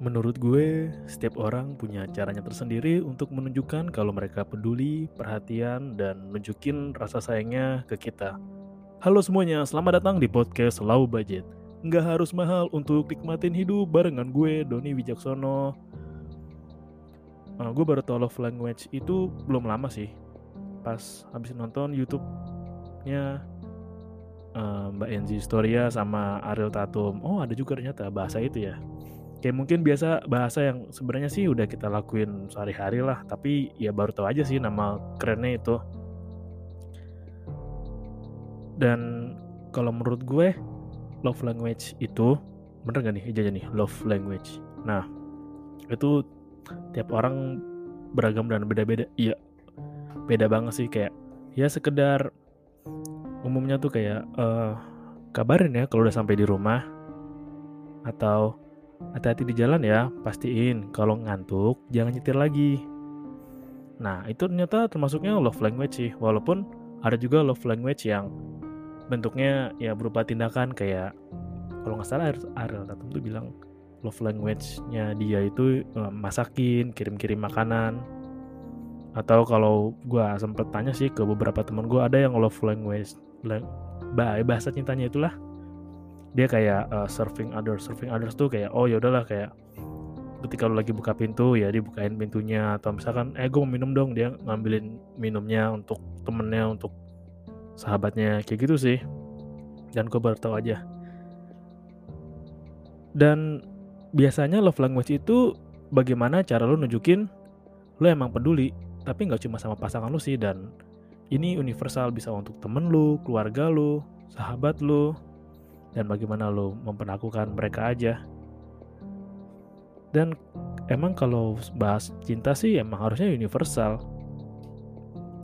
Menurut gue, setiap orang punya caranya tersendiri untuk menunjukkan kalau mereka peduli, perhatian, dan nunjukin rasa sayangnya ke kita. Halo semuanya, selamat datang di podcast Low Budget. Nggak harus mahal untuk nikmatin hidup barengan gue, Doni Wijaksono. Uh, gue baru tau love language itu belum lama sih. Pas habis nonton YouTube-nya uh, Mbak Enzi Storia sama Ariel Tatum. Oh ada juga ternyata bahasa itu ya kayak mungkin biasa bahasa yang sebenarnya sih udah kita lakuin sehari-hari lah tapi ya baru tahu aja sih nama kerennya itu. Dan kalau menurut gue love language itu bener gak nih aja nih? Love language. Nah itu tiap orang beragam dan beda-beda. Iya beda banget sih kayak ya sekedar umumnya tuh kayak uh, kabarin ya kalau udah sampai di rumah atau Hati-hati di jalan ya, pastiin kalau ngantuk jangan nyetir lagi. Nah, itu ternyata termasuknya love language sih, walaupun ada juga love language yang bentuknya ya berupa tindakan kayak kalau nggak salah Ariel Tatum tuh bilang love language-nya dia itu eh, masakin, kirim-kirim makanan. Atau kalau gue sempet tanya sih ke beberapa teman gue ada yang love language, bahasa cintanya itulah dia kayak uh, surfing others surfing others tuh kayak oh ya udahlah kayak ketika lu lagi buka pintu ya dibukain pintunya. Atau misalkan eh gue mau minum dong. Dia ngambilin minumnya untuk temennya untuk sahabatnya. Kayak gitu sih. Dan gue baru tahu aja. Dan biasanya love language itu bagaimana cara lu nunjukin lu emang peduli tapi nggak cuma sama pasangan lu sih. Dan ini universal bisa untuk temen lu keluarga lu sahabat lu dan bagaimana lo memperlakukan mereka aja. Dan emang kalau bahas cinta sih emang harusnya universal.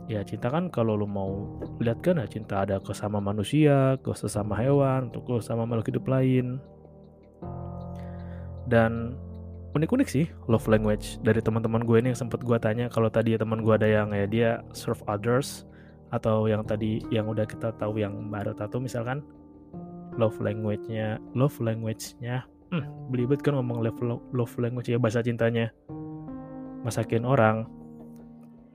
Ya cinta kan kalau lo mau lihat kan ya cinta ada ke sama manusia, ke sesama hewan, untuk ke sama makhluk hidup lain. Dan unik-unik sih love language dari teman-teman gue ini yang sempat gue tanya kalau tadi ya teman gue ada yang ya dia serve others atau yang tadi yang udah kita tahu yang baru tato misalkan love language-nya love language-nya. Hmm, belibet kan ngomong love, love language ya bahasa cintanya. Masakin orang.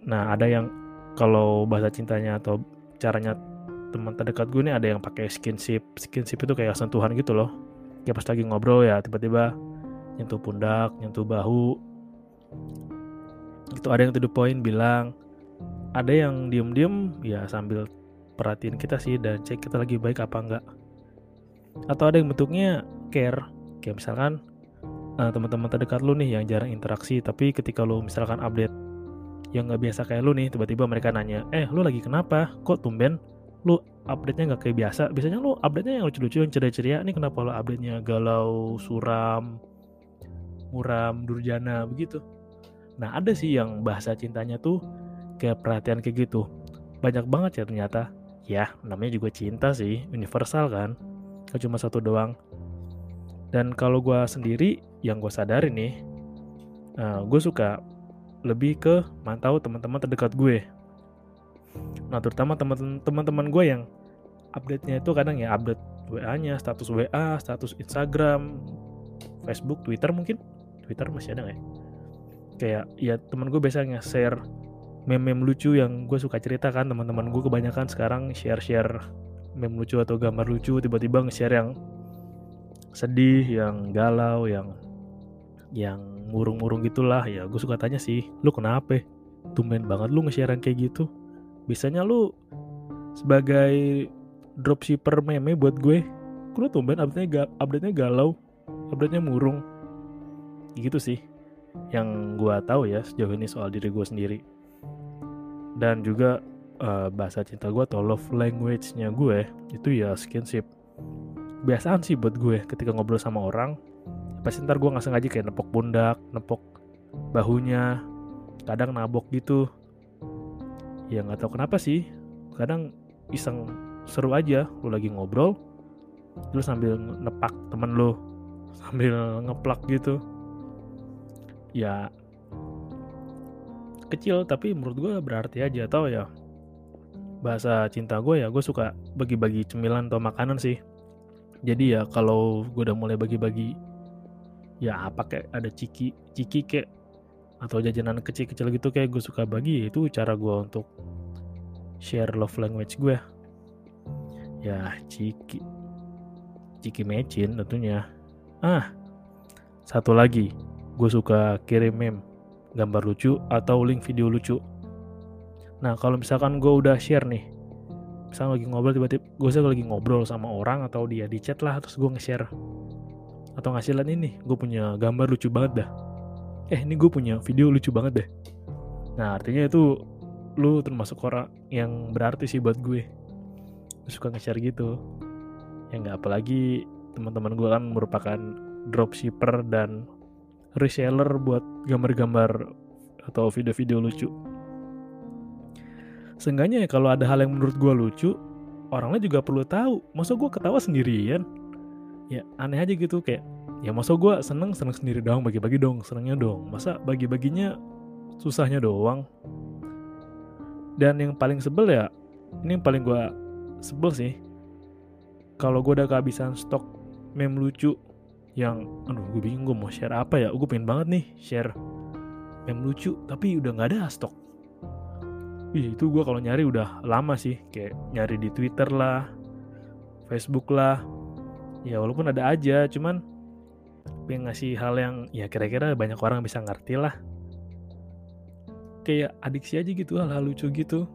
Nah ada yang kalau bahasa cintanya atau caranya teman terdekat gue ini ada yang pakai skinship. Skinship itu kayak sentuhan gitu loh. Ya pas lagi ngobrol ya tiba-tiba nyentuh pundak nyentuh bahu. Itu ada yang to the point bilang ada yang diem-diem? Ya sambil perhatiin kita sih dan cek kita lagi baik apa enggak atau ada yang bentuknya care. Kayak misalkan uh, teman-teman terdekat lu nih yang jarang interaksi tapi ketika lu misalkan update yang nggak biasa kayak lu nih tiba-tiba mereka nanya eh lu lagi kenapa? Kok tumben? Lu update-nya nggak kayak biasa? Biasanya lu update-nya yang lucu-lucu yang ceria-ceria. Ini kenapa lu update-nya? Galau suram muram durjana begitu. Nah ada sih yang bahasa cintanya tuh kayak perhatian kayak gitu. Banyak banget ya ternyata. Ya namanya juga cinta sih. Universal kan gak cuma satu doang dan kalau gue sendiri yang gue sadari nih uh, gue suka lebih ke mantau teman-teman terdekat gue nah terutama teman-teman gue yang update-nya itu kadang ya update WA-nya, status WA, status Instagram, Facebook, Twitter mungkin. Twitter masih ada nggak ya? Kayak ya teman gue biasanya share meme-meme lucu yang gue suka ceritakan teman-teman gue kebanyakan sekarang share-share meme lucu atau gambar lucu tiba-tiba nge-share yang sedih yang galau yang yang murung-murung gitulah. Ya gue suka tanya sih lu kenapa? Tumben banget lu nge-share kayak gitu. Biasanya lu sebagai dropshipper meme buat gue lu tumben update-nya, ga, update-nya galau update-nya murung? Gitu sih yang gue tahu ya sejauh ini soal diri gue sendiri. Dan juga uh, bahasa cinta gue atau love language-nya gue itu ya skinship. Biasaan sih buat gue ketika ngobrol sama orang pasti ntar gue nggak sengaja kayak nepok pundak nepok bahunya kadang nabok gitu. Ya nggak tahu kenapa sih kadang iseng seru aja lu lagi ngobrol lu sambil nepak temen lu sambil ngeplak gitu. Ya kecil tapi menurut gue berarti aja tau ya bahasa cinta gue ya gue suka bagi-bagi cemilan atau makanan sih. Jadi ya kalau gue udah mulai bagi-bagi ya apa kayak ada ciki ciki kayak atau jajanan kecil-kecil gitu kayak gue suka bagi itu cara gue untuk share love language gue. Ya ciki ciki mecin tentunya. Ah satu lagi gue suka kirim meme gambar lucu atau link video lucu nah kalau misalkan gue udah share nih misalnya lagi ngobrol tiba-tiba gue lagi ngobrol sama orang atau dia di chat lah terus gue nge-share. Atau ngasih liat ini gue punya gambar lucu banget dah. Eh ini gue punya video lucu banget deh. Nah artinya itu lu termasuk orang yang berarti sih buat gue. Lu suka nge-share gitu. Ya nggak apalagi teman-teman gue kan merupakan dropshipper dan reseller buat gambar-gambar atau video-video lucu seenggaknya ya kalau ada hal yang menurut gue lucu orang lain juga perlu tahu masa gue ketawa sendirian? Ya aneh aja gitu kayak ya masa gue seneng seneng sendiri doang bagi-bagi dong senengnya dong. Masa bagi-baginya susahnya doang? Dan yang paling sebel ya ini yang paling gue sebel sih kalau gue udah kehabisan stok meme lucu yang aduh gue bingung gue mau share apa ya gue pengen banget nih share meme lucu tapi udah nggak ada stok Ih, itu gue kalau nyari udah lama sih kayak nyari di Twitter lah Facebook lah. Ya walaupun ada aja cuman pengen ngasih hal yang ya kira-kira banyak orang bisa ngerti lah. Kayak adiksi aja gitu hal-hal lucu gitu.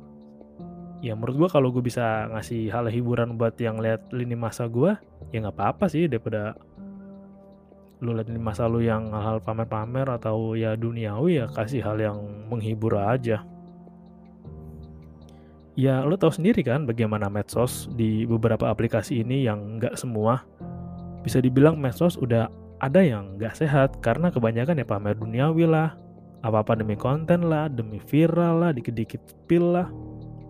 Ya menurut gue kalau gue bisa ngasih hal hiburan buat yang lihat lini masa gue ya nggak apa-apa sih daripada lu lihat lini masa lu yang hal-hal pamer-pamer atau ya duniawi ya kasih hal yang menghibur aja ya lo tahu sendiri kan bagaimana medsos di beberapa aplikasi ini yang nggak semua bisa dibilang medsos udah ada yang nggak sehat karena kebanyakan ya pamer duniawi lah apa-apa demi konten lah, demi viral lah, dikit-dikit spill lah,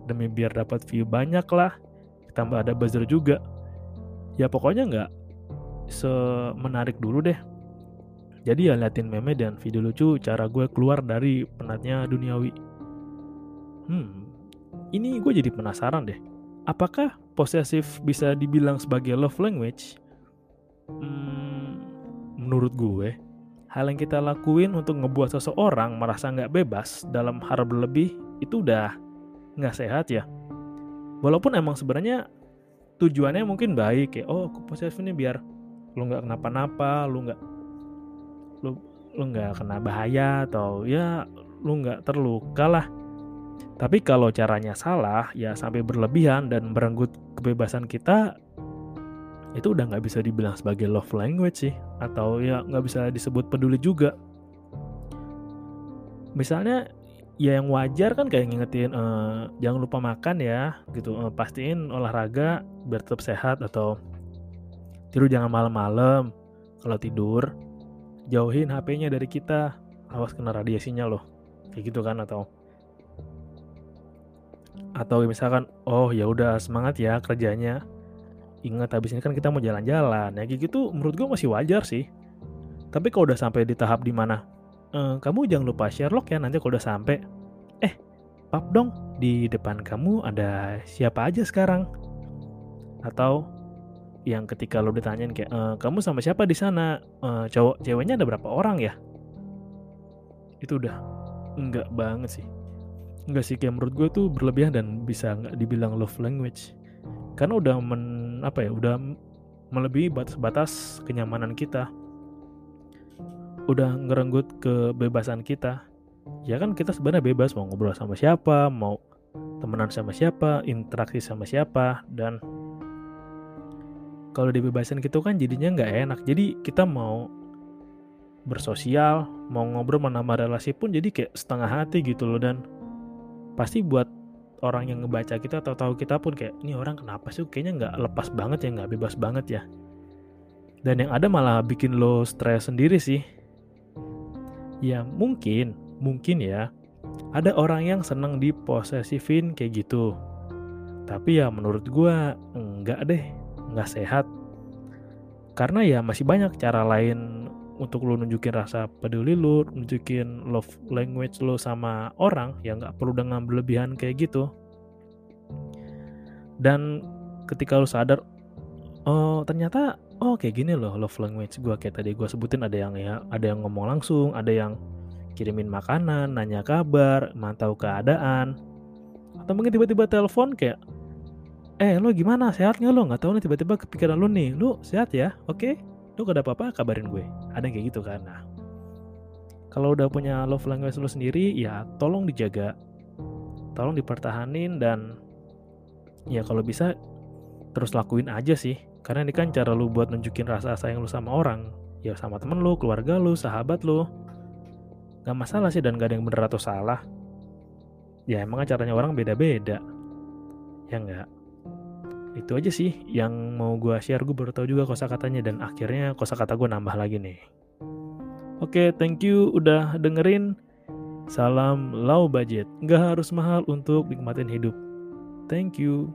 demi biar dapat view banyak lah, tambah ada buzzer juga. Ya pokoknya nggak semenarik dulu deh. Jadi ya liatin meme dan video lucu cara gue keluar dari penatnya duniawi. Hmm, ini gue jadi penasaran deh. Apakah posesif bisa dibilang sebagai love language? Hmm, menurut gue, hal yang kita lakuin untuk ngebuat seseorang merasa nggak bebas dalam hal berlebih itu udah nggak sehat ya. Walaupun emang sebenarnya tujuannya mungkin baik ya. Oh, aku posesif ini biar lu nggak kenapa-napa, lu nggak lu lu nggak kena bahaya atau ya lu nggak terluka lah. Tapi kalau caranya salah, ya sampai berlebihan dan merenggut kebebasan kita, itu udah nggak bisa dibilang sebagai love language sih. Atau ya nggak bisa disebut peduli juga. Misalnya ya yang wajar kan kayak ngingetin uh, jangan lupa makan ya gitu. Uh, pastiin olahraga biar tetap sehat atau tidur jangan malam-malam kalau tidur. Jauhin HP-nya dari kita. Awas kena radiasinya loh. Kayak gitu kan atau atau misalkan oh ya udah semangat ya kerjanya. Ingat habis ini kan kita mau jalan-jalan. Ya gitu menurut gue masih wajar sih. Tapi kalau udah sampai di tahap di mana e, kamu jangan lupa Sherlock ya nanti kalau udah sampai. Eh pap dong di depan kamu ada siapa aja sekarang? Atau yang ketika lo ditanyain kayak e, kamu sama siapa di sana? E, cowok ceweknya ada berapa orang ya? Itu udah enggak banget sih enggak sih kayak menurut gue tuh berlebihan dan bisa nggak dibilang love language. Karena udah men apa ya udah melebihi batas-batas kenyamanan kita. Udah ngerenggut kebebasan kita. Ya kan kita sebenarnya bebas mau ngobrol sama siapa mau temenan sama siapa interaksi sama siapa dan kalau dibebasin gitu kan jadinya nggak enak. Jadi kita mau bersosial mau ngobrol menambah relasi pun jadi kayak setengah hati gitu loh dan pasti buat orang yang ngebaca kita atau tahu kita pun kayak ini orang kenapa sih? Kayaknya nggak lepas banget ya nggak bebas banget ya. Dan yang ada malah bikin lo stres sendiri sih. Ya mungkin mungkin ya ada orang yang seneng diposesifin kayak gitu. Tapi ya menurut gue enggak deh nggak sehat. Karena ya masih banyak cara lain untuk lo nunjukin rasa peduli lo nunjukin love language lo sama orang yang nggak perlu dengan berlebihan kayak gitu. Dan ketika lo sadar oh ternyata oh kayak gini loh love language gue kayak tadi gue sebutin ada yang ya ada yang ngomong langsung ada yang kirimin makanan nanya kabar mantau keadaan. Atau mungkin tiba-tiba telepon kayak eh lo gimana? Sehat nggak lo? Nggak tahu nih tiba-tiba kepikiran lo nih. Lo sehat ya? Oke? okay? Lo gak ada apa-apa kabarin gue ada yang kayak gitu kan nah kalau udah punya love language lo sendiri ya tolong dijaga tolong dipertahanin dan ya kalau bisa terus lakuin aja sih karena ini kan cara lu buat nunjukin rasa sayang lu sama orang. Ya sama temen lu, keluarga lu, sahabat lu. Gak masalah sih dan gak ada yang bener atau salah. Ya emang caranya orang beda-beda. Ya enggak. Itu aja sih yang mau gue share. Gue baru tahu juga kosa katanya dan akhirnya kosa kata gue nambah lagi nih. Oke, thank you udah dengerin. Salam low budget. Gak harus mahal untuk nikmatin hidup. Thank you.